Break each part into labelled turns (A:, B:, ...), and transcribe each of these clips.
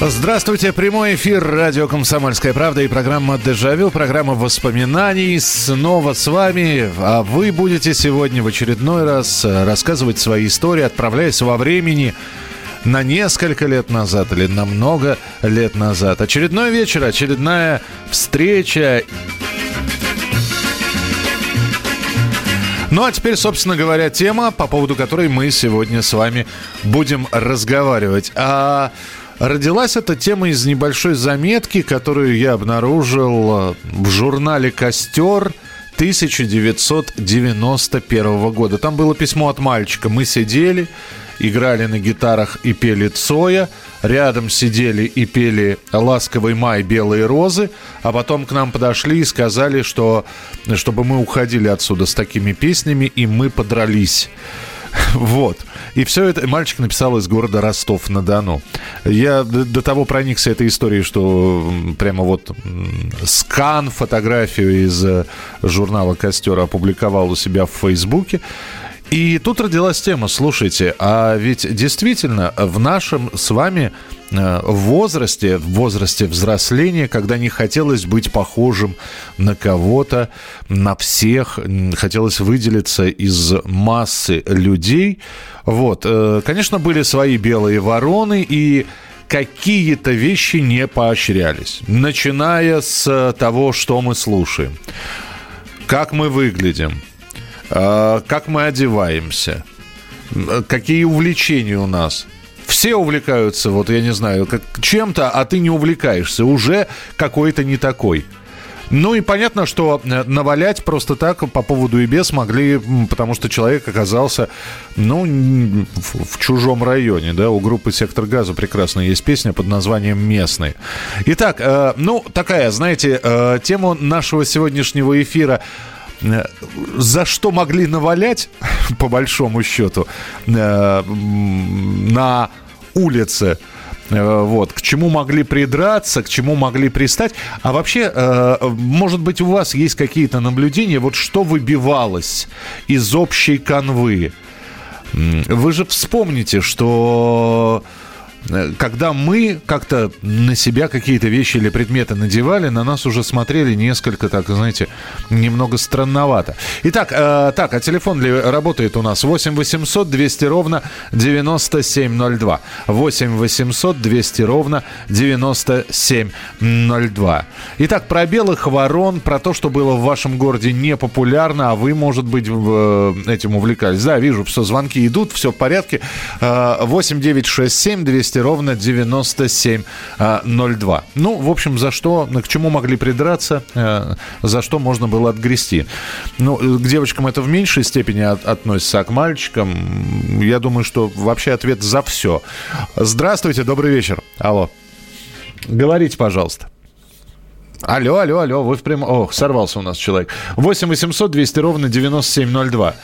A: Здравствуйте, прямой эфир радио «Комсомольская правда» и программа «Дежавю», программа воспоминаний. Снова с вами, а вы будете сегодня в очередной раз рассказывать свои истории, отправляясь во времени на несколько лет назад или на много лет назад. Очередной вечер, очередная встреча. Ну а теперь, собственно говоря, тема, по поводу которой мы сегодня с вами будем разговаривать. А родилась эта тема из небольшой заметки, которую я обнаружил э, в журнале «Костер» 1991 года. Там было письмо от мальчика. Мы сидели, играли на гитарах и пели Цоя. Рядом сидели и пели «Ласковый май, белые розы». А потом к нам подошли и сказали, что чтобы мы уходили отсюда с такими песнями, и мы подрались. Вот. И все это мальчик написал из города Ростов-на-Дону. Я до того проникся этой историей, что прямо вот скан, фотографию из э, журнала «Костер» опубликовал у себя в Фейсбуке. И тут родилась тема, слушайте, а ведь действительно в нашем с вами э, возрасте, в возрасте взросления, когда не хотелось быть похожим на кого-то, на всех, хотелось выделиться из массы людей, вот, э, конечно, были свои белые вороны и какие-то вещи не поощрялись, начиная с того, что мы слушаем, как мы выглядим, как мы одеваемся, какие увлечения у нас. Все увлекаются, вот я не знаю, как чем-то, а ты не увлекаешься, уже какой-то не такой. Ну и понятно, что э, навалять просто так по поводу и без могли, потому что человек оказался, ну, в, чужом районе, да, у группы «Сектор газа» прекрасно есть песня под названием «Местный». Итак, э, ну, такая, знаете, э, тема нашего сегодняшнего эфира за что могли навалять, по большому счету, э, на улице, Э, вот, к чему могли придраться, к чему могли пристать. А вообще, э, может быть, у вас есть какие-то наблюдения, вот что выбивалось из общей канвы? Вы же вспомните, что э, когда мы как-то на себя какие-то вещи или предметы надевали, на нас уже смотрели несколько, так, знаете, немного странновато. Итак, э, так, а телефон ли работает у нас? 8 800 200 ровно 9702. 8 800 200 ровно 9702. Итак, про белых ворон, про то, что было в вашем городе непопулярно, а вы, может быть, э, этим увлекались. Да, вижу, все, звонки идут, все в порядке. Э, 8 9 6 7 200 ровно 9702. Ну, в общем, за что, к чему могли придраться, э, за что можно было отгрести. Ну, э, к девочкам это в меньшей степени от- относится, а к мальчикам, я думаю, что вообще ответ за все. Здравствуйте, добрый вечер. Алло. Говорите, пожалуйста. Алло, алло, алло, вы в прям... Ох, сорвался у нас человек. 8 800 200 ровно 9702.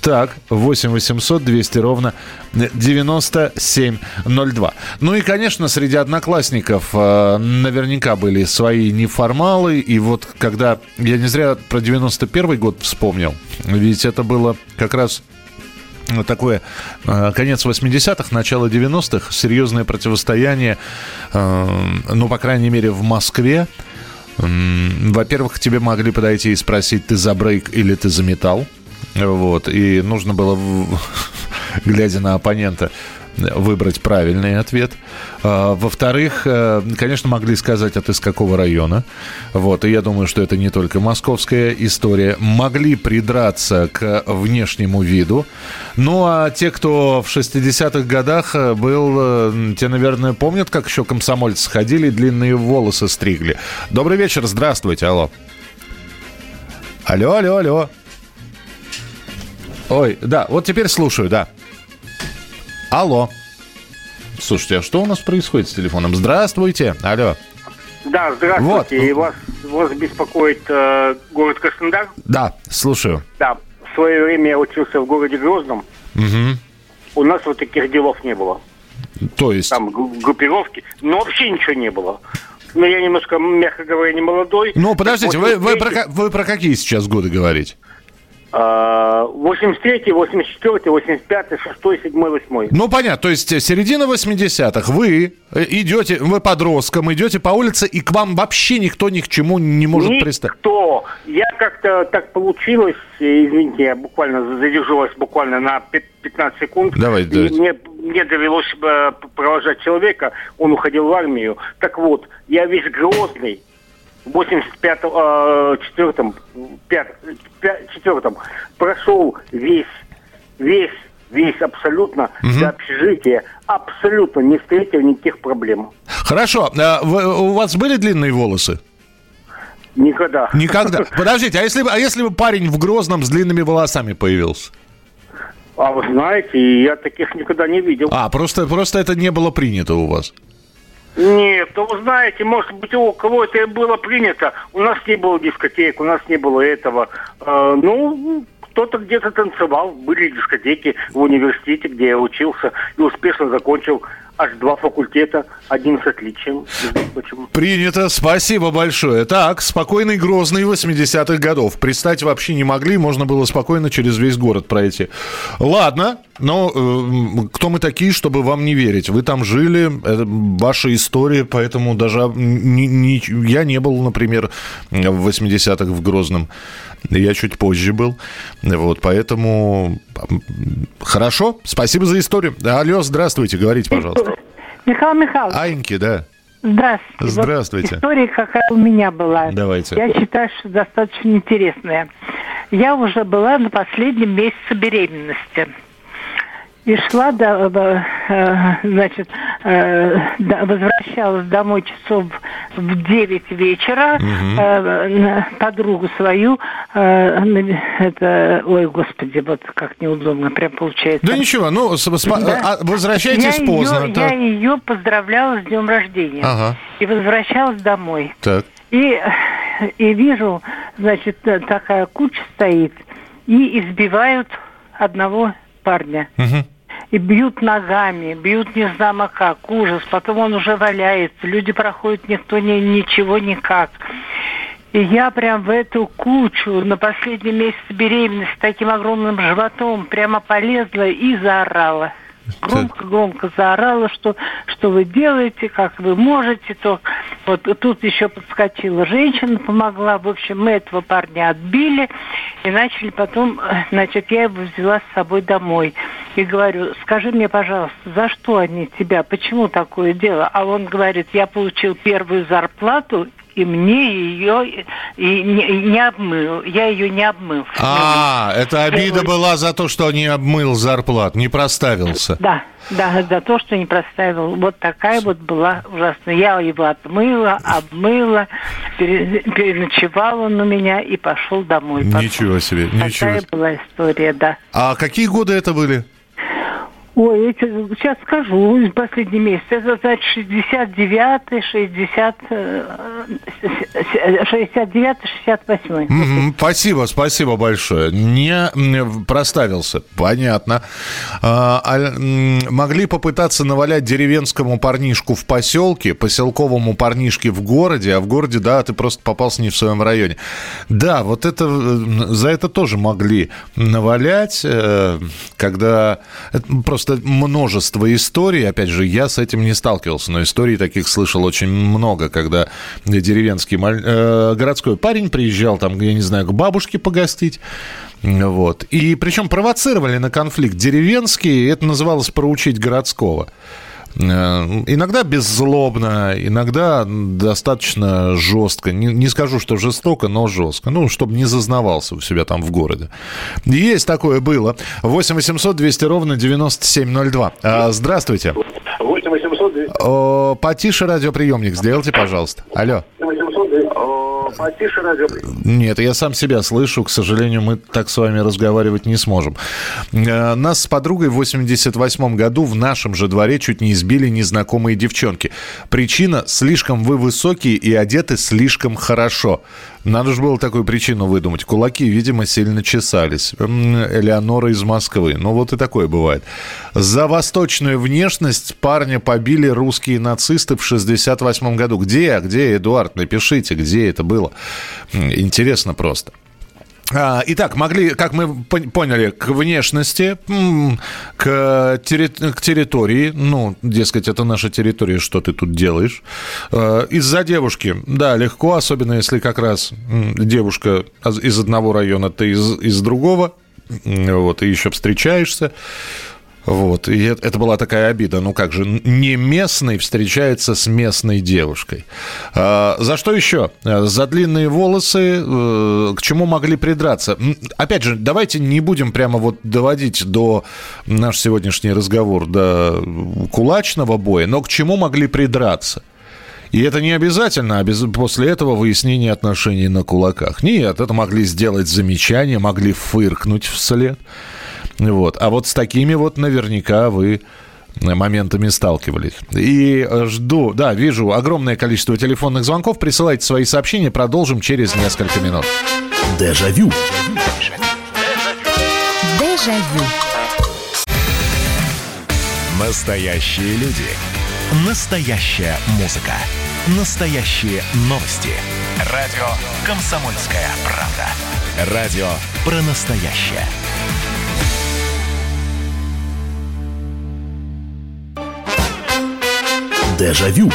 A: Так, 8 800 200 ровно 9702. Ну и, конечно, среди одноклассников э, наверняка были свои неформалы. И вот когда... Я не зря про 91 год вспомнил. Ведь это было как раз ну, такое э, конец 80-х, начало 90-х, серьезное противостояние, э, ну, по крайней мере, в Москве. Во-первых, к тебе могли подойти и спросить, ты за брейк или ты за металл. Вот, и нужно было, глядя на оппонента, выбрать правильный ответ. А, Во-вторых, э, конечно, могли сказать, а ты с какого района. Вот, и я думаю, что это не только московская история. Могли придраться к внешнему виду. Ну, а те, кто в 60-х годах э, был, э, те, наверное, помнят, как еще комсомольцы ходили, длинные волосы стригли. Добрый вечер, здравствуйте, алло. Алло, алло, алло. Ой, да, вот теперь слушаю, да. Алло. Слушайте, а что у нас происходит с телефоном? Здравствуйте. Алло.
B: Да, здравствуйте.
A: Вот.
B: И вас
C: вас беспокоит э, город Краснодар?
A: Да, слушаю.
C: Да. В свое время я учился в городе Грозном.
A: Угу.
C: У нас вот таких делов не было.
A: То есть?
C: Там группировки. Но вообще ничего не было. Но я немножко, мягко говоря, не молодой.
A: Ну, подождите, вы, вы, про, вы про какие сейчас годы говорите?
C: 83, 84, 85, 6, 7, 8.
A: Ну, понятно. То есть середина 80-х. Вы идете, вы подростком, идете по улице, и к вам вообще никто ни к чему не может
C: никто.
A: пристать.
C: Никто. Я как-то так получилось, извините, я буквально задержалась буквально на 15 секунд.
A: Давай, давай.
C: Мне, мне довелось э, провожать человека, он уходил в армию. Так вот, я весь грозный, в 85-м, четвертом, четвертом прошел весь, весь, весь абсолютно угу. до общежития, абсолютно не встретил никаких проблем.
A: Хорошо. А вы, у вас были длинные волосы?
C: Никогда.
A: Никогда. Подождите, а если, а если бы парень в Грозном с длинными волосами появился?
C: А вы знаете, я таких никогда не видел.
A: А, просто, просто это не было принято у вас?
C: Нет, то вы знаете, может быть, у кого это было принято. У нас не было дискотек, у нас не было этого. Э, ну, кто-то где-то танцевал, были дискотеки в университете, где я учился и успешно закончил аж два факультета, один с отличием.
A: Принято, спасибо большое. Так, спокойный Грозный 80-х годов. Пристать вообще не могли, можно было спокойно через весь город пройти. Ладно, но э, кто мы такие, чтобы вам не верить? Вы там жили, это ваша история, поэтому даже не, не, я не был, например, в 80-х в Грозном. Я чуть позже был. Вот, поэтому хорошо. Спасибо за историю. Алло, здравствуйте, говорите, пожалуйста.
B: Михаил Михайлович.
A: Аньки, да.
B: Здравствуйте.
A: Здравствуйте.
B: Вот история какая у меня была.
A: Давайте.
B: Я считаю, что достаточно интересная. Я уже была на последнем месяце беременности и шла, до, э, значит, э, возвращалась домой часов в 9 вечера, угу. подругу свою, это, ой, господи, вот как неудобно прям получается.
A: Да ничего, ну, да? Возвращайтесь
B: я
A: поздно.
B: Ее, Я ее поздравляла с днем рождения.
A: Ага.
B: И возвращалась домой.
A: Так.
B: И, и вижу, значит, такая куча стоит, и избивают одного парня.
A: Угу
B: и бьют ногами, бьют не знамо как, ужас. Потом он уже валяется, люди проходят, никто не, ничего никак. И я прям в эту кучу на последнем месяце беременности с таким огромным животом прямо полезла и заорала громко-громко заорала, что, что вы делаете, как вы можете. То, вот тут еще подскочила женщина, помогла. В общем, мы этого парня отбили и начали потом, значит, я его взяла с собой домой. И говорю, скажи мне, пожалуйста, за что они тебя, почему такое дело? А он говорит, я получил первую зарплату и мне ее и не, и не обмыл. Я ее не обмыл.
A: А, это обида была за то, что не обмыл зарплат, не проставился.
B: Да, да, за то, что не проставил. Вот такая вот была ужасная. Я его отмыла, обмыла, переночевал он у меня и пошел домой.
A: Ничего себе, ничего.
B: Такая была история, да.
A: А какие годы это были?
B: Ой, сейчас скажу, последний месяц. Это, значит, 69 60, 69 68
A: mm-hmm. Спасибо, спасибо большое. Не проставился, понятно. А, а, могли попытаться навалять деревенскому парнишку в поселке, поселковому парнишке в городе, а в городе, да, ты просто попался не в своем районе. Да, вот это, за это тоже могли навалять, э, когда просто просто множество историй. Опять же, я с этим не сталкивался, но историй таких слышал очень много, когда деревенский э, городской парень приезжал там, я не знаю, к бабушке погостить. Вот. И причем провоцировали на конфликт деревенский, это называлось проучить городского. Э, иногда беззлобно, иногда достаточно жестко. Не, не скажу, что жестоко, но жестко. Ну, чтобы не зазнавался у себя там в городе. Есть такое было. 8 800 200 ровно 9702. А, здравствуйте. 8 800 200... О, потише радиоприемник сделайте, пожалуйста. Алло. Потише радио. Нет, я сам себя слышу. К сожалению, мы так с вами разговаривать не сможем. Э, нас с подругой в 88 году в нашем же дворе чуть не избили незнакомые девчонки. Причина – слишком вы высокие и одеты слишком хорошо. Надо же было такую причину выдумать. Кулаки, видимо, сильно чесались. Элеонора из Москвы. Ну, вот и такое бывает. За восточную внешность парня побили русские нацисты в 68 году. Где? Где, Эдуард? Напишите, где это было. Интересно просто. А, итак, могли, как мы поняли, к внешности, к, терри к территории, ну, дескать, это наша территория, что ты тут делаешь. А, из-за девушки, да, легко, особенно если как раз девушка из одного района, ты из, из другого, вот, и еще встречаешься. Вот, и это была такая обида. Ну как же, не местный встречается с местной девушкой. А, за что еще? За длинные волосы, э, к чему могли придраться? Опять же, давайте не будем прямо вот доводить до наш сегодняшний разговор до кулачного боя, но к чему могли придраться? И это не обязательно, а без, после этого выяснение отношений на кулаках. Нет, это могли сделать замечания, могли фыркнуть вслед. Вот. А вот с такими вот наверняка вы моментами сталкивались. И жду, да, вижу огромное количество телефонных звонков. Присылайте свои сообщения, продолжим через несколько минут.
D: Дежавю.
E: Дежавю.
D: Настоящие люди. Настоящая музыка. Настоящие новости. Радио «Комсомольская правда». Радио про настоящее. Дежавю.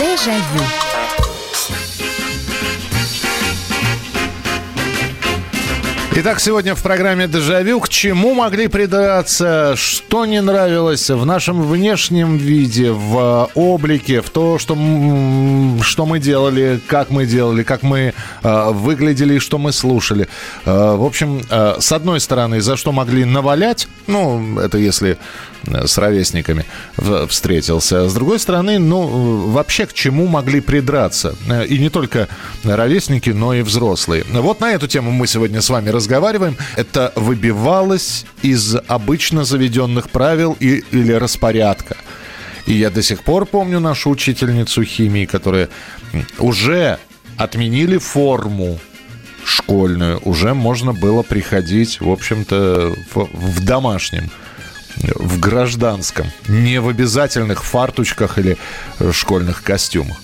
E: Дежавю.
A: Итак, сегодня в программе «Дежавю» к чему могли придраться, что не нравилось в нашем внешнем виде, в облике, в то, что, что мы делали, как мы делали, как мы э, выглядели и что мы слушали. Э, в общем, э, с одной стороны, за что могли навалять, ну, это если с ровесниками встретился. С другой стороны, ну, вообще к чему могли придраться? И не только ровесники, но и взрослые. Вот на эту тему мы сегодня с вами разговариваем. Это выбивалось из обычно заведенных правил и, или распорядка. И я до сих пор помню нашу учительницу химии, которая уже отменили форму школьную, уже можно было приходить, в общем-то, в, в домашнем в гражданском, не в обязательных фартучках или э, школьных костюмах.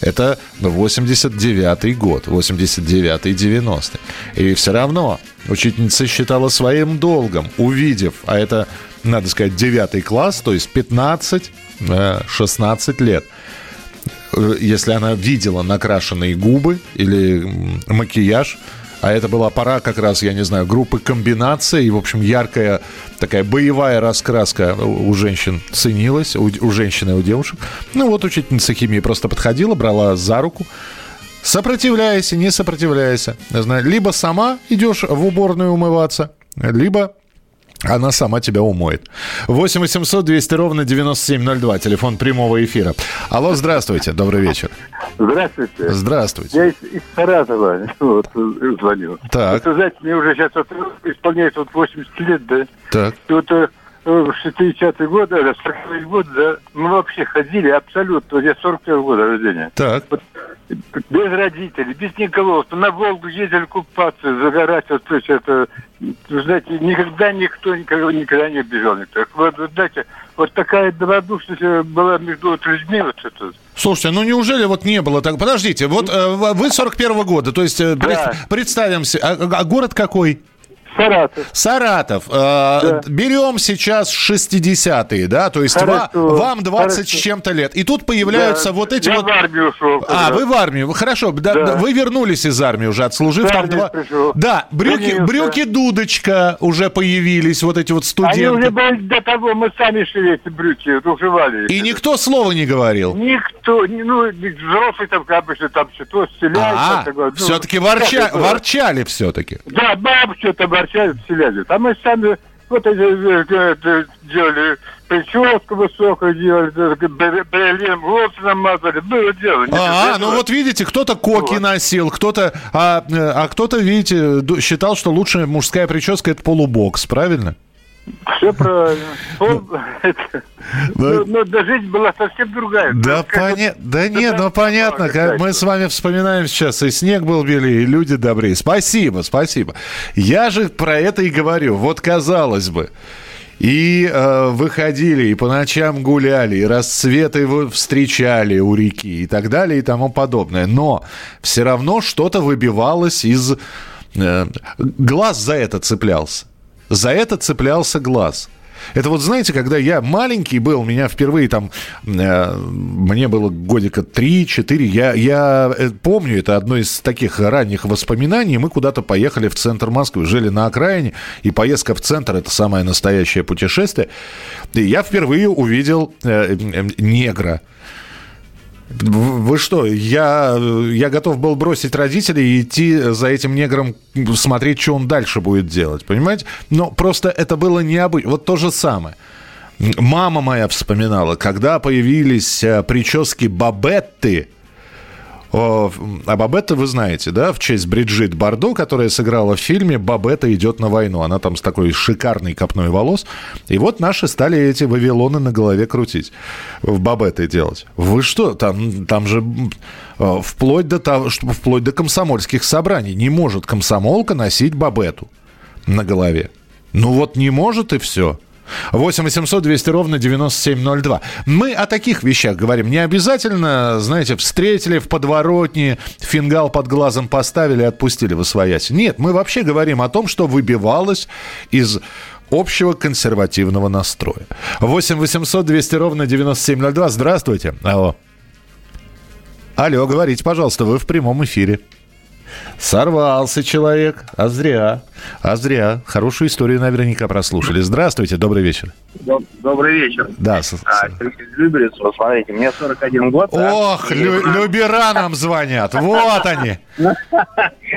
A: Это 89-й год, 89-й, 90-й. И все равно учительница считала своим долгом, увидев, а это, надо сказать, 9 класс, то есть 15-16 э, лет, э, если она видела накрашенные губы или макияж, а это была пора как раз, я не знаю, группы комбинации. И, в общем, яркая такая боевая раскраска у женщин ценилась, у, у женщин и у девушек. Ну вот учительница химии просто подходила, брала за руку, сопротивляйся, не сопротивляйся. Либо сама идешь в уборную умываться, либо она сама тебя умоет. 8 800 200 ровно 9702. Телефон прямого эфира. Алло, здравствуйте. Добрый вечер.
F: Здравствуйте.
A: Здравствуйте.
F: Я из, из Саратова вот, звонил.
A: Так.
F: Вот, знаете, мне уже сейчас вот, исполняется вот 80 лет, да?
A: Так.
F: И вот э, в 60-е годы, 40-е годы, да, мы вообще ходили абсолютно, я 41 года рождения.
A: Так. Вот,
F: без родителей, без никого. На Волгу ездили купаться, загорать. Вот, то есть это, знаете, никогда никто никогда, никогда не бежал. Никто. Вот, вот, знаете, вот такая добродушность была между вот людьми. Вот это.
A: Слушайте, ну неужели вот не было так? Подождите, вот э, вы 41 -го года, то есть э, да. представимся, а, а город какой?
F: Саратов.
A: Саратов. Э, да. Берем сейчас 60-е, да? То есть Хорошо. вам 20 Хорошо. с чем-то лет. И тут появляются да. вот эти
F: Я
A: вот...
F: в армию ушел.
A: А, вы в армию. Хорошо. Да. Да, вы вернулись из армии уже, отслужив
F: да,
A: там два...
F: Пришел.
A: Да, брюки, брюки дудочка уже появились, вот эти вот студенты. Они
F: уже были до того, мы сами шили эти брюки, уживали.
A: И никто слова не говорил?
F: Никто. Ну, взрослый там обычно там что-то стреляет.
A: А, ну, все-таки ворча... ворчали все-таки.
F: Да, баб что-то ворчали, стреляли. Там мы сами Вот эти э, э, делали прическу высокую делали, брелем волосы намазали, было дело.
A: А, ну вот видите, кто-то коки вот. носил, кто-то, а, а кто-то, видите, считал, что лучшая мужская прическа это полубокс, правильно?
F: Все правильно. Но, но да, жизнь была совсем другая.
A: Да, поня... да нет, ну понятно, как мы с вами вспоминаем сейчас, и снег был белее, и люди добрее. Спасибо, спасибо. Я же про это и говорю. Вот казалось бы, и э, выходили, и по ночам гуляли, и рассветы встречали у реки, и так далее, и тому подобное. Но все равно что-то выбивалось из... Э, глаз за это цеплялся. За это цеплялся глаз. Это вот, знаете, когда я маленький был, меня впервые там, э, мне было годика 3-4, я, я э, помню, это одно из таких ранних воспоминаний, мы куда-то поехали в центр Москвы, жили на окраине, и поездка в центр – это самое настоящее путешествие. И я впервые увидел э, э, негра. Вы что, я, я готов был бросить родителей и идти за этим негром, смотреть, что он дальше будет делать, понимаете? Но просто это было необычно. Вот то же самое. Мама моя вспоминала, когда появились э, прически Бабетты – а Бабетта вы знаете, да, в честь Бриджит Бардо, которая сыграла в фильме «Бабетта идет на войну». Она там с такой шикарной копной волос. И вот наши стали эти вавилоны на голове крутить, в Бабетты делать. Вы что, там, там же э, вплоть до, того, вплоть до комсомольских собраний не может комсомолка носить Бабету на голове. Ну вот не может и все. 8 800 200 ровно 9702. Мы о таких вещах говорим. Не обязательно, знаете, встретили в подворотне, фингал под глазом поставили отпустили в освоясь. Нет, мы вообще говорим о том, что выбивалось из общего консервативного настроя. 8 800 200 ровно 9702. Здравствуйте. Алло. Алло, говорите, пожалуйста, вы в прямом эфире. Сорвался человек, а зря, а зря. Хорошую историю наверняка прослушали. Здравствуйте, добрый вечер.
G: Добрый вечер.
A: Да.
G: А, Люберец, посмотрите, мне 41 год.
A: Ох, лю- Любера нам звонят, вот они.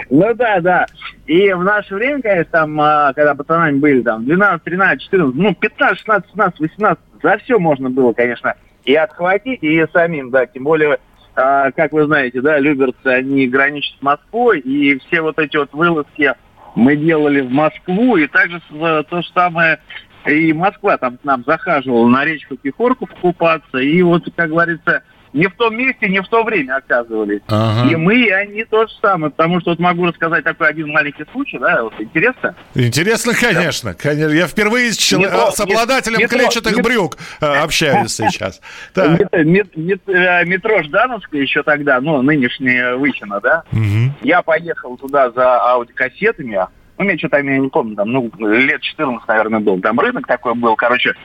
G: Ну да, да. И в наше время, конечно, там, а, когда пацанами были, там, 12, 13, 14, ну, 15, 16, 17, 18, за все можно было, конечно, и отхватить, и самим, да, тем более а, как вы знаете, да, Люберцы, они граничат с Москвой, и все вот эти вот вылазки мы делали в Москву, и также то же самое и Москва там к нам захаживала на речку Пехорку покупаться, и вот, как говорится, не в том месте, не в то время оказывались. Ага. И мы, и они то же самое. Потому что вот могу рассказать такой один маленький случай, да, вот интересно.
A: Интересно, конечно. Да. конечно. Я впервые с, чел... метро, с обладателем метро, клетчатых метро, брюк э, общаюсь сейчас.
G: Э, метро Ждановская еще тогда, ну, нынешняя Выхина, да. Я поехал туда за аудиокассетами, ну, мне что-то, я не помню, там, ну, лет 14, наверное, был. Там рынок такой был, короче,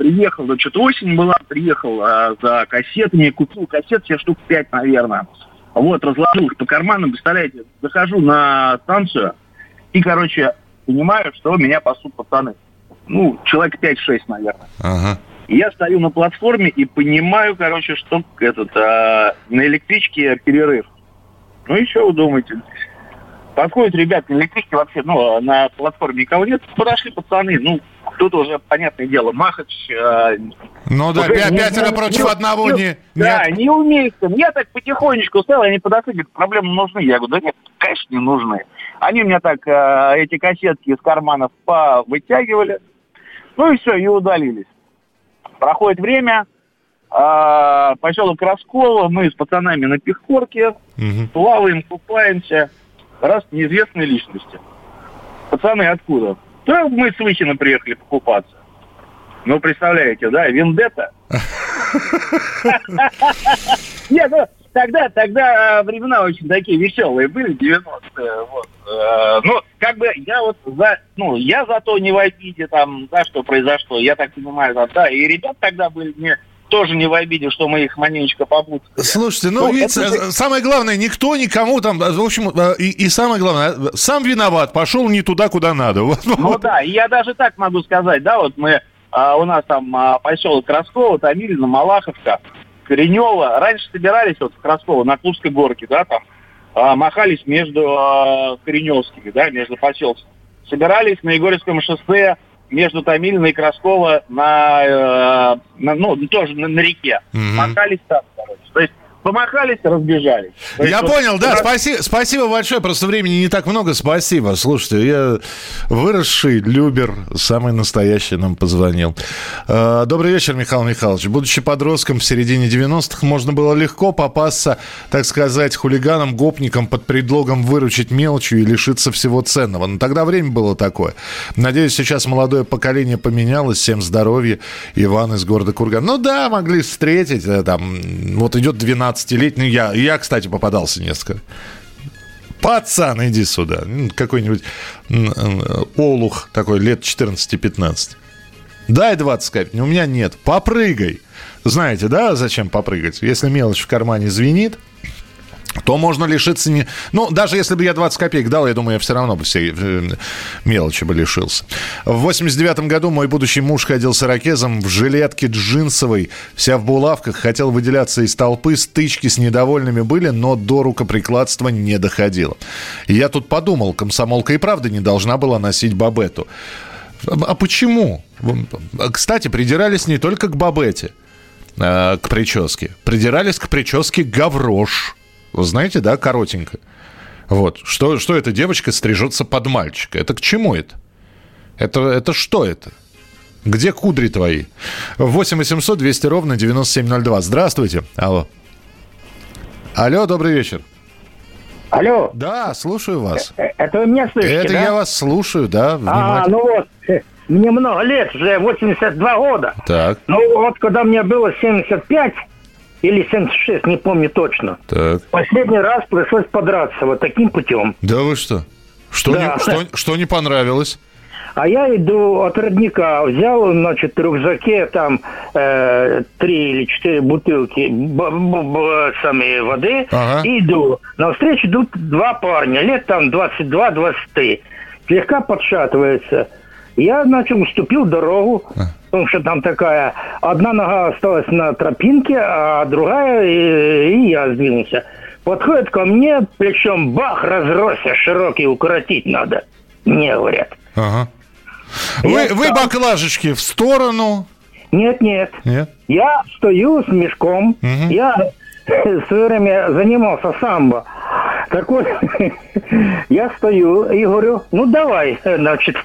G: приехал, что-то осень была, приехал а, за кассетами, купил кассет все штук пять, наверное. Вот, разложил их по карманам, представляете, захожу на станцию и, короче, понимаю, что меня пасут пацаны. Ну, человек 5-6, наверное. Ага. я стою на платформе и понимаю, короче, что этот, а, на электричке перерыв. Ну и что вы думаете? Подходят ребята на электричке вообще, ну, на платформе никого нет. Подошли пацаны, ну, тут уже, понятное дело, Махач... Э,
A: ну да, пя- пятеро против не, одного не...
G: Да, нет. не умеет. Я так потихонечку стал, они подошли, говорят, проблемы нужны. Я говорю, да нет, конечно, не нужны. Они мне так э, эти кассетки из карманов вытягивали, ну и все, и удалились. Проходит время, э, поселок Красково, мы с пацанами на пехорке, угу. плаваем, купаемся раз неизвестные личности. Пацаны откуда? Да мы с Выхина приехали покупаться. Ну, представляете, да, вендетта. Нет, ну, тогда, тогда а, времена очень такие веселые были, 90-е, вот. Э, ну, как бы я вот за, ну, я за то не в обиде, там, да, что произошло, я так понимаю, да, да, и ребят тогда были не тоже не в обиде, что мы их маленечко побудили.
A: Слушайте, ну, ну видите, это... самое главное, никто никому там, в общем, э, и, и самое главное, сам виноват, пошел не туда, куда надо.
G: Ну да, и я даже так могу сказать, да, вот мы, а, у нас там а, поселок Красково, Томилина, Малаховка, Коренева, раньше собирались вот в Красково на Курской горке, да, там, а, махались между а, Кореневскими, да, между поселками. Собирались на Егорьевском шоссе между Томилино и Красково на, э, на ну, тоже на, на реке. Мотались там, короче. То есть помахались, разбежались. То есть
A: Я
G: вот
A: понял, да,
G: раз-
A: спасибо, спасибо большое, просто времени не так много, спасибо. Слушайте, я выросший Любер, самый настоящий нам позвонил. Э, Добрый вечер, Михаил Михайлович. Будучи подростком в середине 90-х, можно было легко попасться, так сказать, хулиганам, гопникам под предлогом выручить мелочью и лишиться всего ценного. Но тогда время было такое. Надеюсь, сейчас молодое поколение поменялось. Всем здоровья. Иван из города Курган. Ну да, могли встретить. э, Там, вот идет 12-летний. Я, я, кстати, попадался несколько. Пацан, иди сюда. Какой-нибудь олух такой, лет 14-15. Дай 20 копеек. У меня нет. Попрыгай. Знаете, да, зачем попрыгать? Если мелочь в кармане звенит, то можно лишиться не... Ну, даже если бы я 20 копеек дал, я думаю, я все равно бы всей э, мелочи бы лишился. В 89 году мой будущий муж ходил с ирокезом в жилетке джинсовой, вся в булавках, хотел выделяться из толпы, стычки с недовольными были, но до рукоприкладства не доходило. Я тут подумал, комсомолка и правда не должна была носить бабету. А почему? Кстати, придирались не только к бабете, э, к прическе. Придирались к прическе гаврош. Вы знаете, да, коротенько. Вот. Что, что эта девочка стрижется под мальчика? Это к чему это? Это, это что это? Где кудри твои? 8 800 200 ровно 9702. Здравствуйте. Алло. Алло, добрый вечер.
H: Алло,
A: Да, слушаю вас.
H: э, это вы меня слышите,
A: Это
H: да?
A: я вас слушаю, да,
H: А, ну вот, э, мне много лет, уже 82 года.
A: Так,
H: Ну вот, когда мне было 75 или 76, не помню точно,
A: так.
H: последний раз пришлось подраться вот таким путем.
A: Да вы что? Что,
H: Да.
A: не, что, что не понравилось?
H: А я иду от родника, взял, значит, в рюкзаке там э, три или четыре бутылки б- б- б- самой воды,
A: Ага.
H: и иду. Навстречу идут два парня, лет там 22-23, слегка подшатываются. Я, значит, уступил дорогу, потому что там такая, одна нога осталась на тропинке, а другая, и, и я сдвинулся. Подходит ко мне, плечом бах, разросся, широкий, укоротить надо. Мне говорят.
A: Ага.
H: Я
A: Вы, вы
H: встал.
A: баклажечки в сторону.
H: Нет, нет.
A: Нет?
H: Я стою с мешком.
A: Мгм.
H: Я в свое время занимался самбо. Так вот, я стою и говорю, ну давай, значит,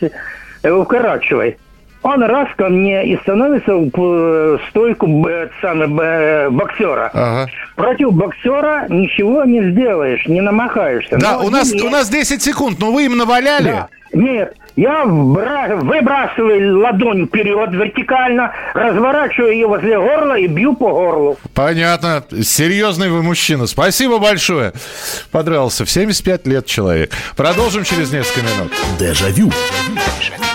H: укорачивай. Он раз ко мне и становится в э, стойку э, э, боксера.
A: Ага.
H: Против боксера ничего не сделаешь, не намахаешься.
A: Да,
H: Но
A: у нас,
H: нет.
A: у нас 10 секунд, но вы им наваляли.
H: Да. Нет, я вбра- выбрасываю ладонь вперед вертикально, разворачиваю ее возле горла и бью по горлу.
A: Понятно. Серьезный вы мужчина. Спасибо большое. Подрался. В 75 лет человек. Продолжим через несколько минут.
D: Дежавю.
E: Дежавю.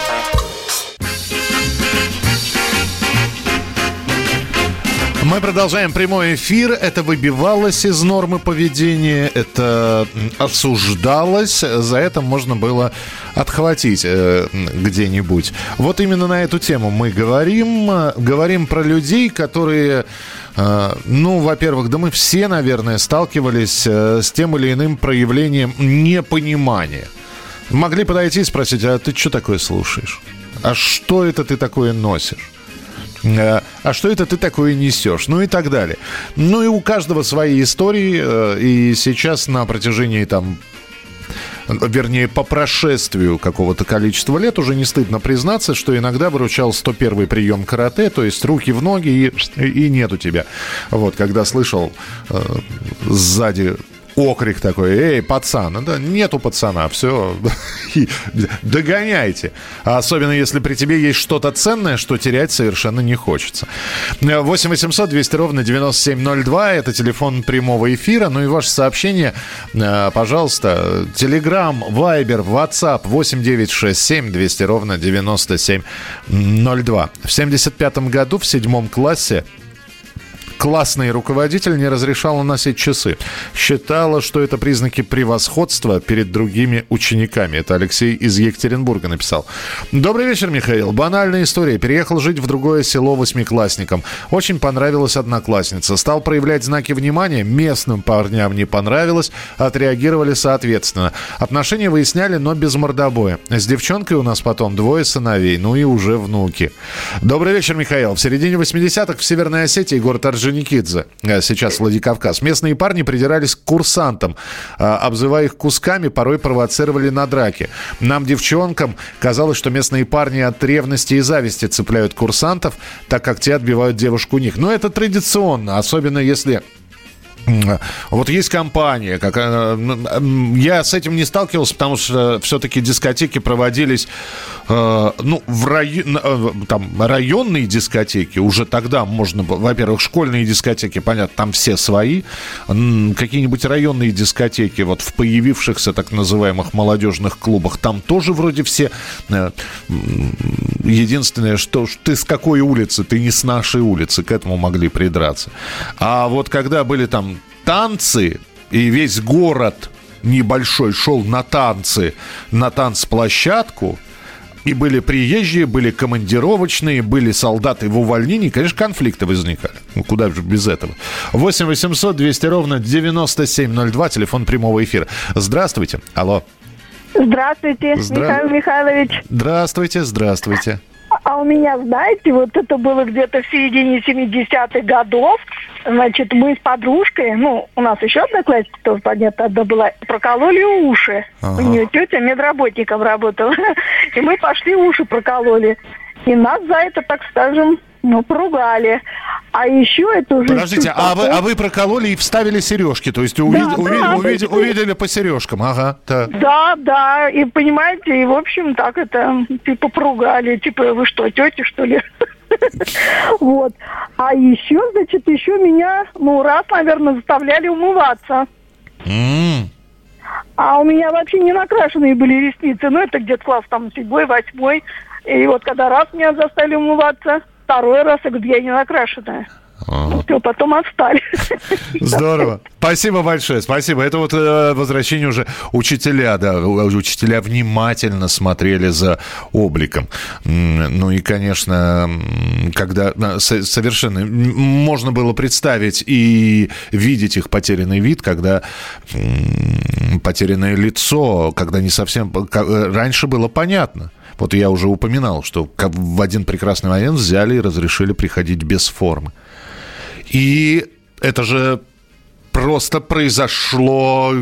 A: Мы продолжаем прямой эфир. Это выбивалось из нормы поведения, это осуждалось. За это можно было отхватить э, где-нибудь. Вот именно на эту тему мы говорим. Говорим про людей, которые... э, Ну, во-первых, да мы все, наверное, сталкивались э, с тем или иным проявлением непонимания. Могли подойти и спросить, а ты что такое слушаешь? А что это ты такое носишь? Э, А что это ты такое несешь? Ну и так далее. Ну и у каждого свои истории. э, И сейчас на протяжении там вернее, по прошествию какого-то количества лет уже не стыдно признаться, что иногда выручал 101 прием карате, то есть руки в ноги и, и нет у тебя. Вот, когда слышал э, сзади окрик такой, эй, пацан, да нету пацана, все, догоняйте. Особенно, если при тебе есть что-то ценное, что терять совершенно не хочется. 8 800 200 ровно 9702, это телефон прямого эфира, ну и ваше сообщение, э, пожалуйста, Телеграм, Вайбер, WhatsApp 8 967 200 ровно 9702. В 75 году в седьмом классе классный руководитель не разрешала носить часы. Считала, что это признаки превосходства перед другими учениками. Это Алексей из Екатеринбурга написал. Добрый вечер, Михаил. Банальная история. Переехал жить в другое село восьмиклассником. Очень понравилась одноклассница. Стал проявлять знаки внимания. Местным парням не понравилось. Отреагировали соответственно. Отношения выясняли, но без мордобоя. С девчонкой у нас потом двое сыновей. Ну и уже внуки. Добрый вечер, Михаил. В середине 80-х в Северной Осетии город Орджоникидзе, э, сейчас Владикавказ, местные парни придирались к курсантам, э, обзывая их кусками, порой провоцировали на драки. Нам, девчонкам, казалось, что местные парни от ревности и зависти цепляют курсантов, так как те отбивают девушку у них. Но это традиционно, особенно если вот есть компания, как, э, я с этим не сталкивался, потому что все-таки дискотеки проводились, э, ну, в район, э, там, районные дискотеки, уже тогда можно, во-первых, школьные дискотеки, понятно, там все свои, какие-нибудь районные дискотеки, вот в появившихся так называемых молодежных клубах, там тоже вроде все, единственное, что ты с какой улицы, ты не с нашей улицы, к этому могли придраться. А вот когда были там танцы, и весь город небольшой шел на танцы, на танцплощадку, и были приезжие, были командировочные, были солдаты в увольнении. Конечно, конфликты возникали. Ну, куда же без этого? 8 800 200 ровно 9702, телефон прямого эфира. Здравствуйте. Алло.
I: Здравствуйте,
A: Здра...
I: Михаил Михайлович.
A: Здравствуйте, здравствуйте.
I: А у меня, знаете, вот это было где-то в середине 70-х годов. Значит, мы с подружкой, ну, у нас еще одна классика тоже понятно, одна была, прокололи уши.
A: Ага.
I: У нее тетя медработником работала. И мы пошли уши прокололи. И нас за это, так скажем, ну, поругали. А еще это уже...
A: Подождите, а вы, а вы прокололи и вставили сережки, то есть увид,
I: Да,
A: увид-
I: да,
A: увид-
I: да.
A: увидели по сережкам, ага, так.
I: Да, да, и понимаете, и в общем так это, типа, поругали, типа, вы что, тети, что ли? Вот. А еще, значит, еще меня, ну, раз, наверное, заставляли умываться. А у меня вообще не накрашенные были ресницы. Ну, это где-то класс там седьмой, восьмой. И вот когда раз меня заставили умываться, второй раз, я говорю, я не накрашенная.
A: Ага.
I: Все, потом отстали.
A: Здорово. Спасибо большое, спасибо. Это вот э, возвращение уже учителя, да, учителя внимательно смотрели за обликом. Ну и, конечно, когда э, со- совершенно можно было представить и видеть их потерянный вид, когда потерянное лицо, когда не совсем... ка- э, Раньше было понятно. Вот я уже упоминал, что в один прекрасный момент взяли и разрешили приходить без формы. И это же просто произошло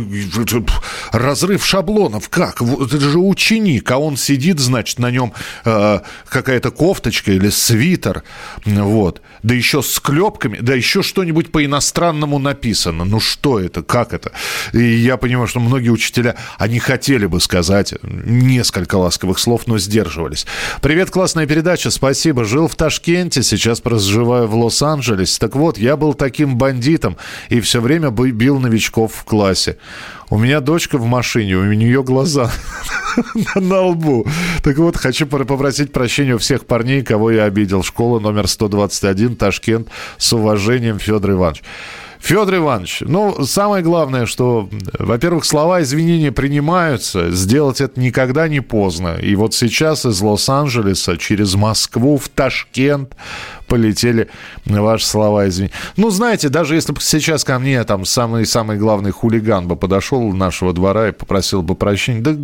A: разрыв шаблонов. Как? Это же ученик, а он сидит, значит, на нем э, какая-то кофточка или свитер, вот. Да еще с клепками, да еще что-нибудь по-иностранному написано. Ну что это, как это? И я понимаю, что многие учителя, они хотели бы сказать несколько ласковых слов, но сдерживались. Привет, классная передача, спасибо. Жил в Ташкенте, сейчас проживаю в Лос-Анджелесе. Так вот, я был таким бандитом и все время бы- бил новичков в классе. У меня дочка в машине, у нее глаза на лбу. Так вот, хочу попросить прощения у всех парней, кого я обидел. Школа номер 121, Ташкент. С уважением, Федор Иванович. Федор Иванович, ну, самое главное, что, во-первых, слова извинения принимаются, сделать это никогда не поздно. И вот сейчас из Лос-Анджелеса через Москву в Ташкент полетели ваши слова извинения. Ну, знаете, даже если бы сейчас ко мне там самый-самый главный хулиган бы подошел нашего двора и попросил бы прощения, да,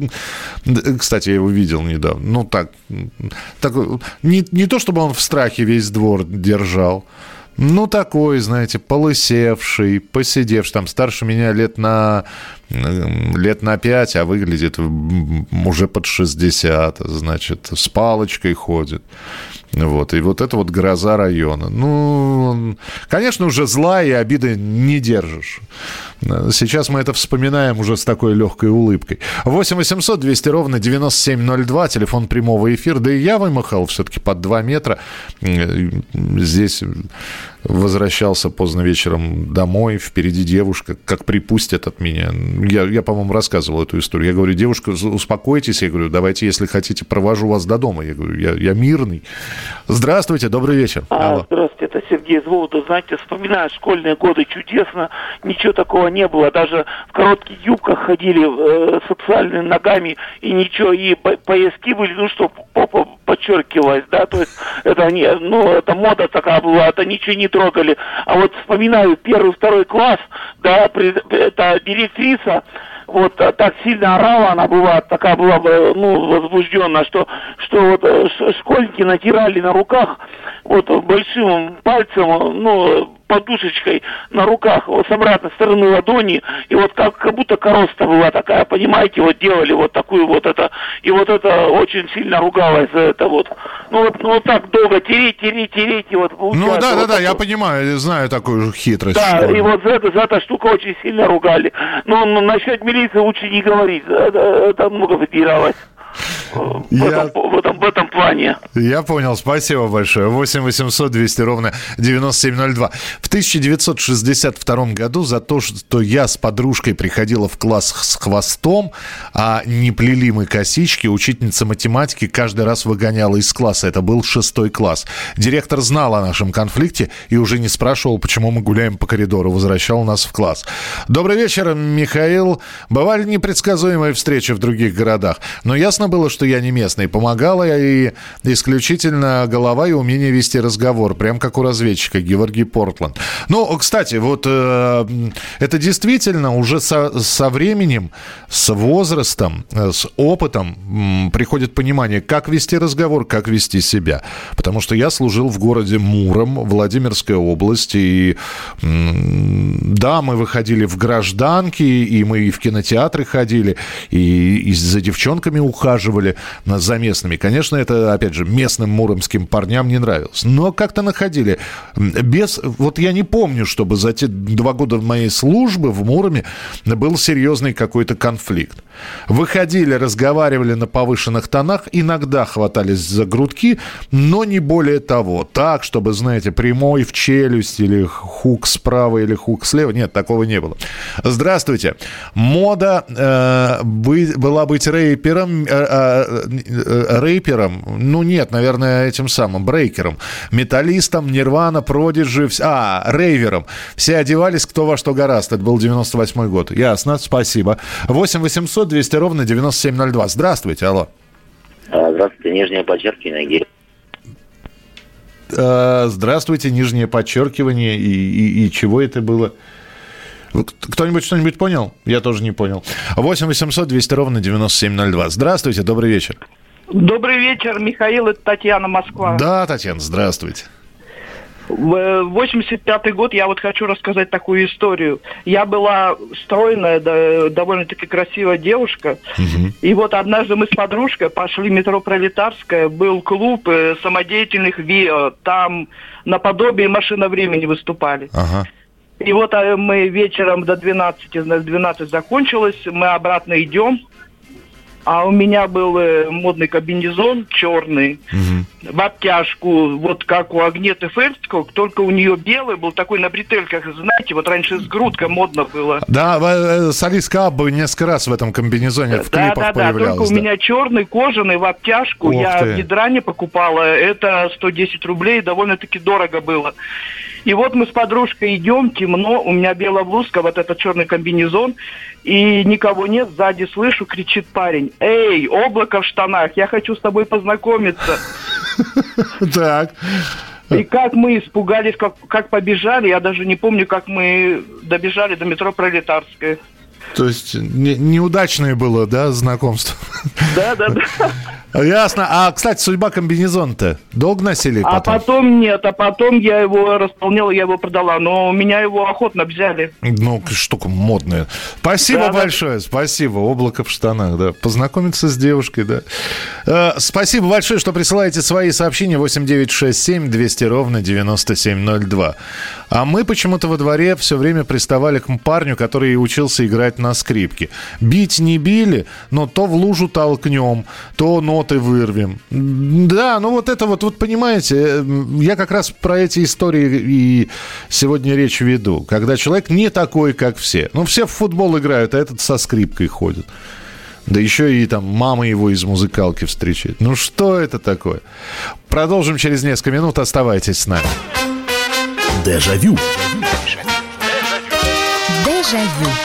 A: да, кстати, я его видел недавно, ну, так, так не, не то, чтобы он в страхе весь двор держал, ну, такой, знаете, полысевший, посидевший, там, старше меня лет на, лет на 5, а выглядит уже под 60, значит, с палочкой ходит. Вот, и вот это вот гроза района. Ну, конечно, уже зла и обиды не держишь. Сейчас мы это вспоминаем уже с такой легкой улыбкой. 8 800 200 ровно 9702, телефон прямого эфира. Да и я вымахал все-таки под 2 метра. Здесь возвращался поздно вечером домой, впереди девушка, как припустят от меня. Я, я по-моему, рассказывал эту историю. Я говорю, девушка, успокойтесь. Я говорю, давайте, если хотите, провожу вас до дома. Я говорю, я, я мирный. Здравствуйте, добрый вечер.
J: А,
A: Алло.
J: здравствуйте. Это Сергей Зволода. Знаете, вспоминаю школьные годы чудесно, ничего такого не было. Даже в коротких юбках ходили э, сексуальными ногами и ничего, и пояски были, ну что, попа подчеркивалась, да, то есть это они, ну, это мода такая была, это ничего не трогали. А вот вспоминаю первый, второй класс, да, это директриса, вот так сильно орала она была, такая была, ну, возбужденная, что, что вот э, школьники натирали на руках вот большим пальцем, ну, подушечкой на руках вот с обратной стороны ладони, и вот как, как будто короста была такая, понимаете, вот делали вот такую вот это, и вот это очень сильно ругалась за это вот. Ну вот, ну вот так долго тереть, тереть, тереть, и вот
A: Ну да, да, вот да, я понимаю, знаю такую хитрость.
J: Да, и вот за это, за эту штуку очень сильно ругали. Но, но насчет милиции лучше не говорить, это, это много выдиралось в, я... этом, в, этом, в этом плане.
A: Я понял, спасибо большое. 8 800 200 ровно 9702. В 1962 году за то, что я с подружкой приходила в класс с хвостом, а не плели мы косички, учительница математики каждый раз выгоняла из класса. Это был шестой класс. Директор знал о нашем конфликте и уже не спрашивал, почему мы гуляем по коридору, возвращал нас в класс. Добрый вечер, Михаил. Бывали непредсказуемые встречи в других городах, но ясно было, что я не местный. Помогала и исключительно голова и умение вести разговор, прям как у разведчика Георгий Портланд. Ну, кстати, вот э, это действительно уже со, со временем, с возрастом, э, с опытом приходит понимание, как вести разговор, как вести себя. Потому что я служил в городе Муром, Владимирской области, и да, мы выходили в гражданки, и мы и в кинотеатры ходили, и, и за девчонками ухаживали, ухаживали за местными. Конечно, это, опять же, местным муромским парням не нравилось. Но как-то находили. Без... Вот я не помню, чтобы за те два года моей службы в Муроме был серьезный какой-то конфликт. Выходили, разговаривали на повышенных тонах, иногда хватались за грудки, но не более того. Так, чтобы, знаете, прямой в челюсть или хук справа или хук слева. Нет, такого не было. Здравствуйте. Мода э, бы, была быть рэпером, э, э, э, рэпером, ну нет, наверное, этим самым, брейкером, металлистом, Нирвана, Продиджи, а, рейвером. Все одевались кто во что гораст. Это был 98 год. Ясно, спасибо. 8 800 200 ровно 9702. Здравствуйте, алло.
K: А, здравствуйте, Нижнее подчеркивание, Гель.
A: А, здравствуйте, нижнее подчеркивание. И, и, и чего это было? Кто-нибудь что-нибудь понял? Я тоже не понял. 8 800 200 ровно 9702. Здравствуйте, добрый вечер.
L: Добрый вечер, Михаил, это Татьяна, Москва.
A: Да, Татьяна, здравствуйте.
L: В 85 год я вот хочу рассказать такую историю. Я была стройная, да, довольно-таки красивая девушка. Угу. И вот однажды мы с подружкой пошли в метро Пролетарская. Был клуб э, самодеятельных ВИО. Там наподобие машина времени выступали. Ага. И вот а, мы вечером до 12, 12 закончилось, мы обратно идем, а у меня был э, модный комбинезон черный, угу. в обтяжку, вот как у Агнеты Фельдского, только у нее белый был такой на бретельках, знаете, вот раньше с грудкой модно было.
A: Да, э, Салиска бы несколько раз в этом комбинезоне в клипах да, да,
L: да, только у меня черный, кожаный, в обтяжку, Ох я ты. в Гидране покупала, это 110 рублей, довольно-таки дорого было. И вот мы с подружкой идем, темно, у меня белая блузка, вот этот черный комбинезон, и никого нет, сзади слышу, кричит парень, «Эй, облако в штанах, я хочу с тобой познакомиться».
A: Так.
L: И как мы испугались, как, как побежали, я даже не помню, как мы добежали до метро Пролетарская.
A: То есть не, неудачное было, да, знакомство?
L: Да, да, да.
A: Ясно. А, кстати, судьба комбинезона-то долго носили
L: потом? А потом нет, а потом я его располняла, я его продала, но у меня его охотно взяли.
A: Ну, штука модная. Спасибо да, большое, да. спасибо. Облако в штанах, да. Познакомиться с девушкой, да. Э, спасибо большое, что присылаете свои сообщения 8967 200 ровно 9702. А мы почему-то во дворе все время приставали к парню, который учился играть на скрипке. Бить не били, но то в лужу толкнем, то ноты вырвем. Да, ну вот это вот, вот понимаете, э, я как раз про эти истории и сегодня речь веду. Когда человек не такой, как все. Ну, все в футбол играют, а этот со скрипкой ходит. Да еще и там мама его из музыкалки встречает. Ну что это такое? Продолжим через несколько минут. Оставайтесь с нами.
D: Дежавю.
E: Дежавю.
M: А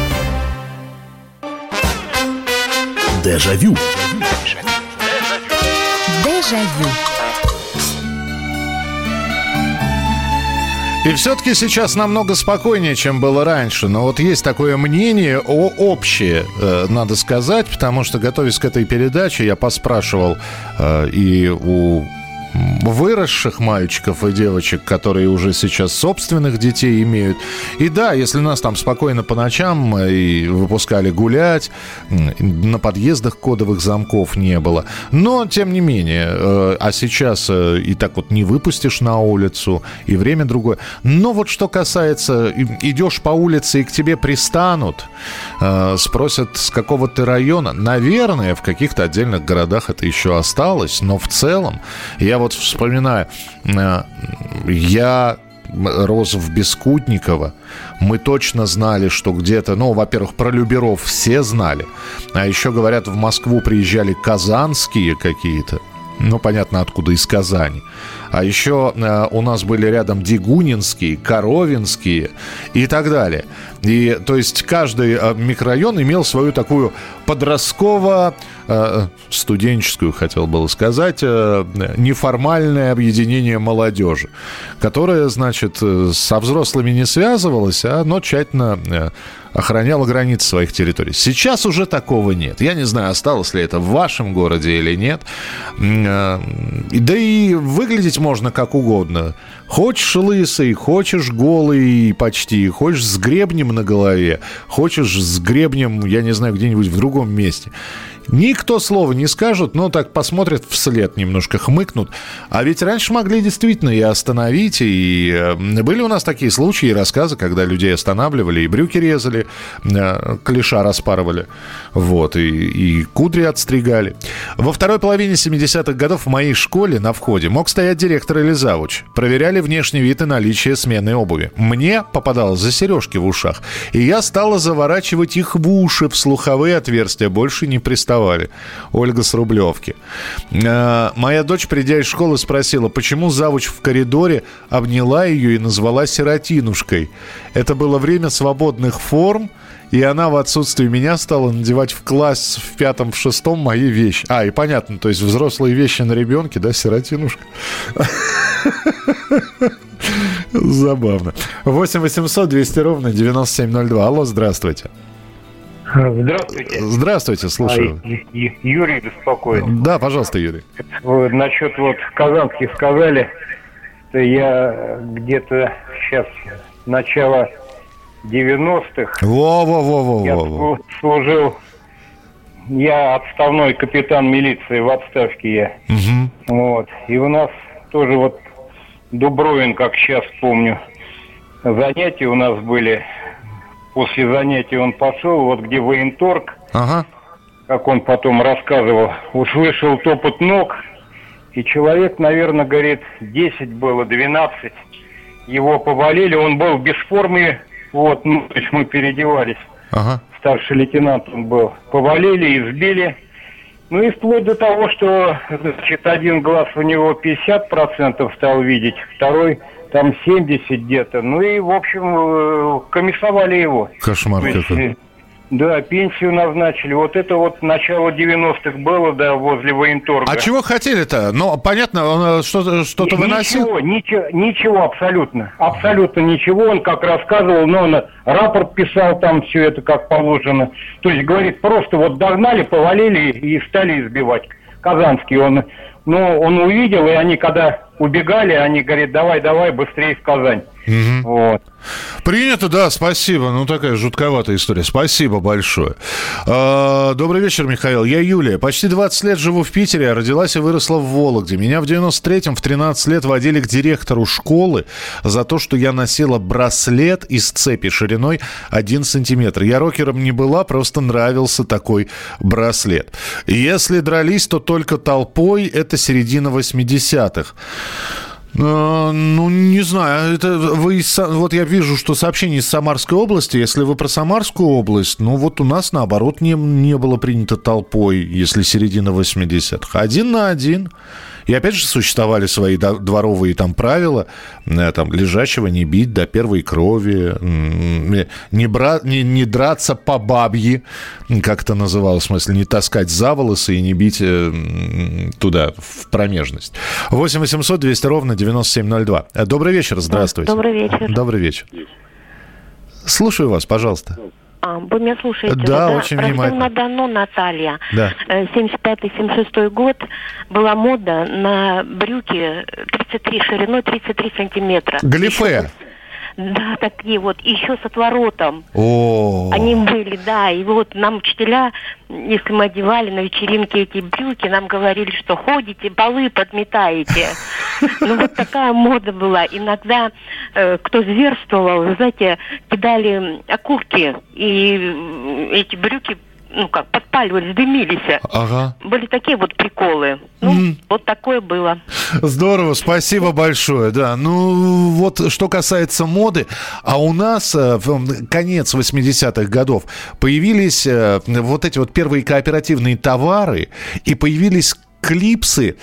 D: Дежавю.
E: Дежавю.
A: И все-таки сейчас намного спокойнее, чем было раньше. Но вот есть такое мнение о общее, э, надо сказать, потому что, готовясь к этой передаче, я поспрашивал э, и у выросших мальчиков и девочек, которые уже сейчас собственных детей имеют. И да, если нас там спокойно по ночам и выпускали гулять, на подъездах кодовых замков не было. Но, тем не менее, э, а сейчас э, и так вот не выпустишь на улицу, и время другое. Но вот что касается, идешь по улице и к тебе пристанут, э, спросят, с какого ты района, наверное, в каких-то отдельных городах это еще осталось, но в целом я вот вспоминаю, э, я рос в Бескутниково, мы точно знали, что где-то, ну, во-первых, про Люберов все знали, а еще, говорят, в Москву приезжали казанские какие-то, ну, понятно, откуда из Казани. А еще э, у нас были рядом Дегунинские, Коровинские и так далее. И, то есть, каждый э, микрорайон имел свою такую подростково э, студенческую, хотел было сказать, э, неформальное объединение молодежи, которое, значит, э, со взрослыми не связывалось, а оно тщательно э, охраняло границы своих территорий. Сейчас уже такого нет. Я не знаю, осталось ли это в вашем городе или нет. Э, да и выглядеть можно как угодно. Хочешь лысый, хочешь голый почти, хочешь с гребнем на голове, хочешь с гребнем, я не знаю, где-нибудь в другом месте. Никто слова не скажет, но так посмотрят вслед, немножко хмыкнут. А ведь раньше могли действительно и остановить, и э, были у нас такие случаи и рассказы, когда людей останавливали, и брюки резали, э, клиша распарывали, вот, и, и кудри отстригали. Во второй половине 70-х годов в моей школе на входе мог стоять директор или завуч. Проверяли внешний вид и наличие смены обуви. Мне попадалось за сережки в ушах, и я стала заворачивать их в уши, в слуховые отверстия, больше не приставала приставали. Ольга с Рублевки. Э, моя дочь, придя из школы, спросила, почему завуч в коридоре обняла ее и назвала сиротинушкой. Это было время свободных форм, и она в отсутствие меня стала надевать в класс в пятом, в шестом мои вещи. А, и понятно, то есть взрослые вещи на ребенке, да, сиротинушка. Забавно. 8 800 200 ровно 9702. Алло, здравствуйте.
N: Здравствуйте.
A: Здравствуйте, слушаю.
N: А, Юрий беспокоит.
A: Да, пожалуйста, Юрий.
N: Насчет вот казанских сказали, что я где-то сейчас начало 90-х.
A: Во-во-во-во.
N: Я
A: во.
N: служил, я отставной капитан милиции в отставке я.
A: Угу.
N: Вот. И у нас тоже вот Дубровин, как сейчас помню, занятия у нас были после занятий он пошел, вот где военторг,
A: ага.
N: как он потом рассказывал, услышал топот ног, и человек, наверное, говорит, 10 было, 12. Его повалили, он был без формы, вот, ну, то есть мы переодевались.
A: Ага.
N: Старший лейтенант он был. Повалили, избили. Ну и вплоть до того, что, значит, один глаз у него 50% стал видеть, второй там 70 где-то. Ну и, в общем, э, комиссовали его.
A: Кошмар
N: есть,
A: какой.
N: Да, пенсию назначили. Вот это вот начало 90-х было, да, возле военторга.
A: А чего хотели-то? Ну, понятно, он э, что-то, что-то выносил?
N: Ничего, ничего, ничего абсолютно. Абсолютно ничего. Он как рассказывал, но он рапорт писал там все это как положено. То есть, говорит, просто вот догнали, повалили и стали избивать. Казанский, он но он увидел, и они когда убегали, они говорят, давай, давай, быстрее в Казань.
A: Мгм.
N: Вот.
A: Принято, да, спасибо. Ну, такая жутковатая история. Спасибо большое. А, Добрый вечер, Михаил. Я Юлия. Почти 20 лет живу в Питере, а родилась и выросла в Вологде. Меня в 93-м в 13 лет водили к директору школы за то, что я носила браслет из цепи шириной 1 сантиметр. Я рокером не была, просто нравился такой браслет. Если дрались, то только толпой. Это середина 80-х. Э, Ну, не знаю, это вы вот я вижу, что сообщение из Самарской области. Если вы про Самарскую область, ну вот у нас наоборот не, не было принято толпой, если середина 80-х. Один на один. И опять же существовали свои дворовые там правила, э, там лежачего не бить до первой крови, не, бра- не- не драться по бабье, как это называлось, в смысле, не таскать за волосы и не бить э, туда, в промежность. 8 800 200 ровно 9702. Э, Добрый вечер, здравствуйте.
O: Добрый вечер.
A: Добрый вечер. Слушаю вас, пожалуйста.
O: А, вы меня слушаете?
A: Да, очень внимательно.
O: Ростов-на-Дону, Наталья.
A: Да.
O: Э, 75-76 год была мода на брюки 33 шириной, 33 сантиметра.
A: Галифе.
O: Да, такие вот, еще с отворотом.
A: О,
O: Они были, да, и вот нам учителя, если мы одевали на вечеринке эти брюки, нам говорили, что ходите, полы подметаете. Ну вот такая мода была. Иногда э, кто зверствовал, вы знаете, кидали окурки, и эти брюки, ну как, подпаливались, дымились.
A: Ага.
O: Были такие вот приколы. Ну, вот такое было.
A: Здорово, спасибо большое. Да, ну вот что касается моды, а у нас э, в конец 80-х годов появились э, вот эти вот первые кооперативные товары и появились клипсы.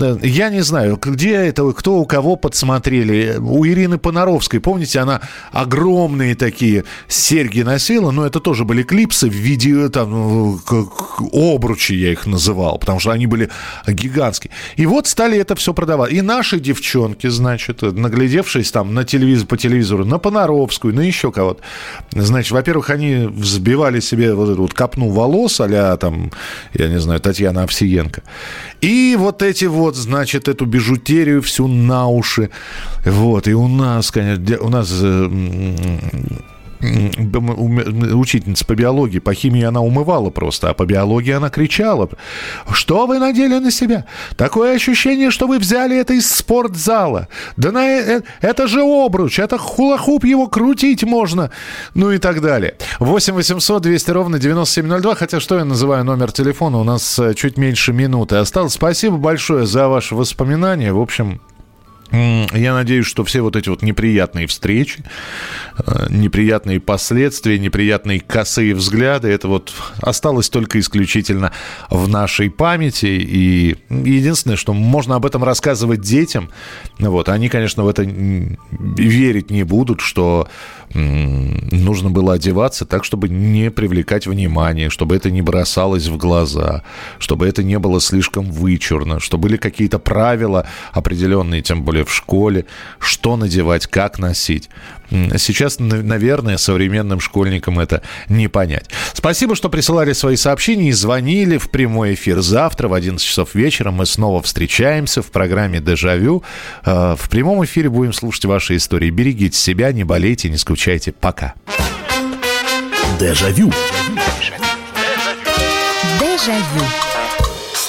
A: Э, Я не знаю, где это, кто у кого подсмотрели. У Ирины Понаровской, помните, она огромные такие серьги носила, но это тоже были клипсы в виде там, э, к- к- обручи, я их называл, потому что они были гигантские. И вот стали это все продавать. И наши девчонки, значит, наглядевшись там на телевизор, по телевизору, на Понаровскую, на еще кого-то, значит, во-первых, они взбивали себе вот эту вот копну волос а там, я не знаю, Татьяна Овсиенко. И вот эти вот, значит, эту бижутерию всю на уши. Вот, и у нас, конечно, у нас э, учительница по биологии, по химии она умывала просто, а по биологии она кричала. Что вы надели на себя? Такое ощущение, что вы взяли это из спортзала. Да на, э- это же обруч, это хула-хуп, его крутить можно. Ну и так далее. 8 800 200 ровно 9702. Хотя что я называю номер телефона? У нас э, чуть меньше минуты осталось. Спасибо большое за ваши воспоминания. В общем, Я надеюсь, что все вот эти вот неприятные встречи, э, неприятные последствия, неприятные косые взгляды, это вот осталось только исключительно в нашей памяти. И единственное, что можно об этом рассказывать детям, вот, они, конечно, в это верить не будут, что нужно было одеваться так, чтобы не привлекать внимание, чтобы это не бросалось в глаза, чтобы это не было слишком вычурно, что были какие-то правила определенные, тем более в школе, что надевать, как носить. Сейчас, на- наверное, современным школьникам это не понять. Спасибо, что присылали свои сообщения и звонили в прямой эфир. Завтра в 11 часов вечера мы снова встречаемся в программе «Дежавю». Э, В прямом эфире будем слушать ваши истории. Берегите себя, не болейте, не скучайте. Пока.
D: Дежавю.
E: Дежавю.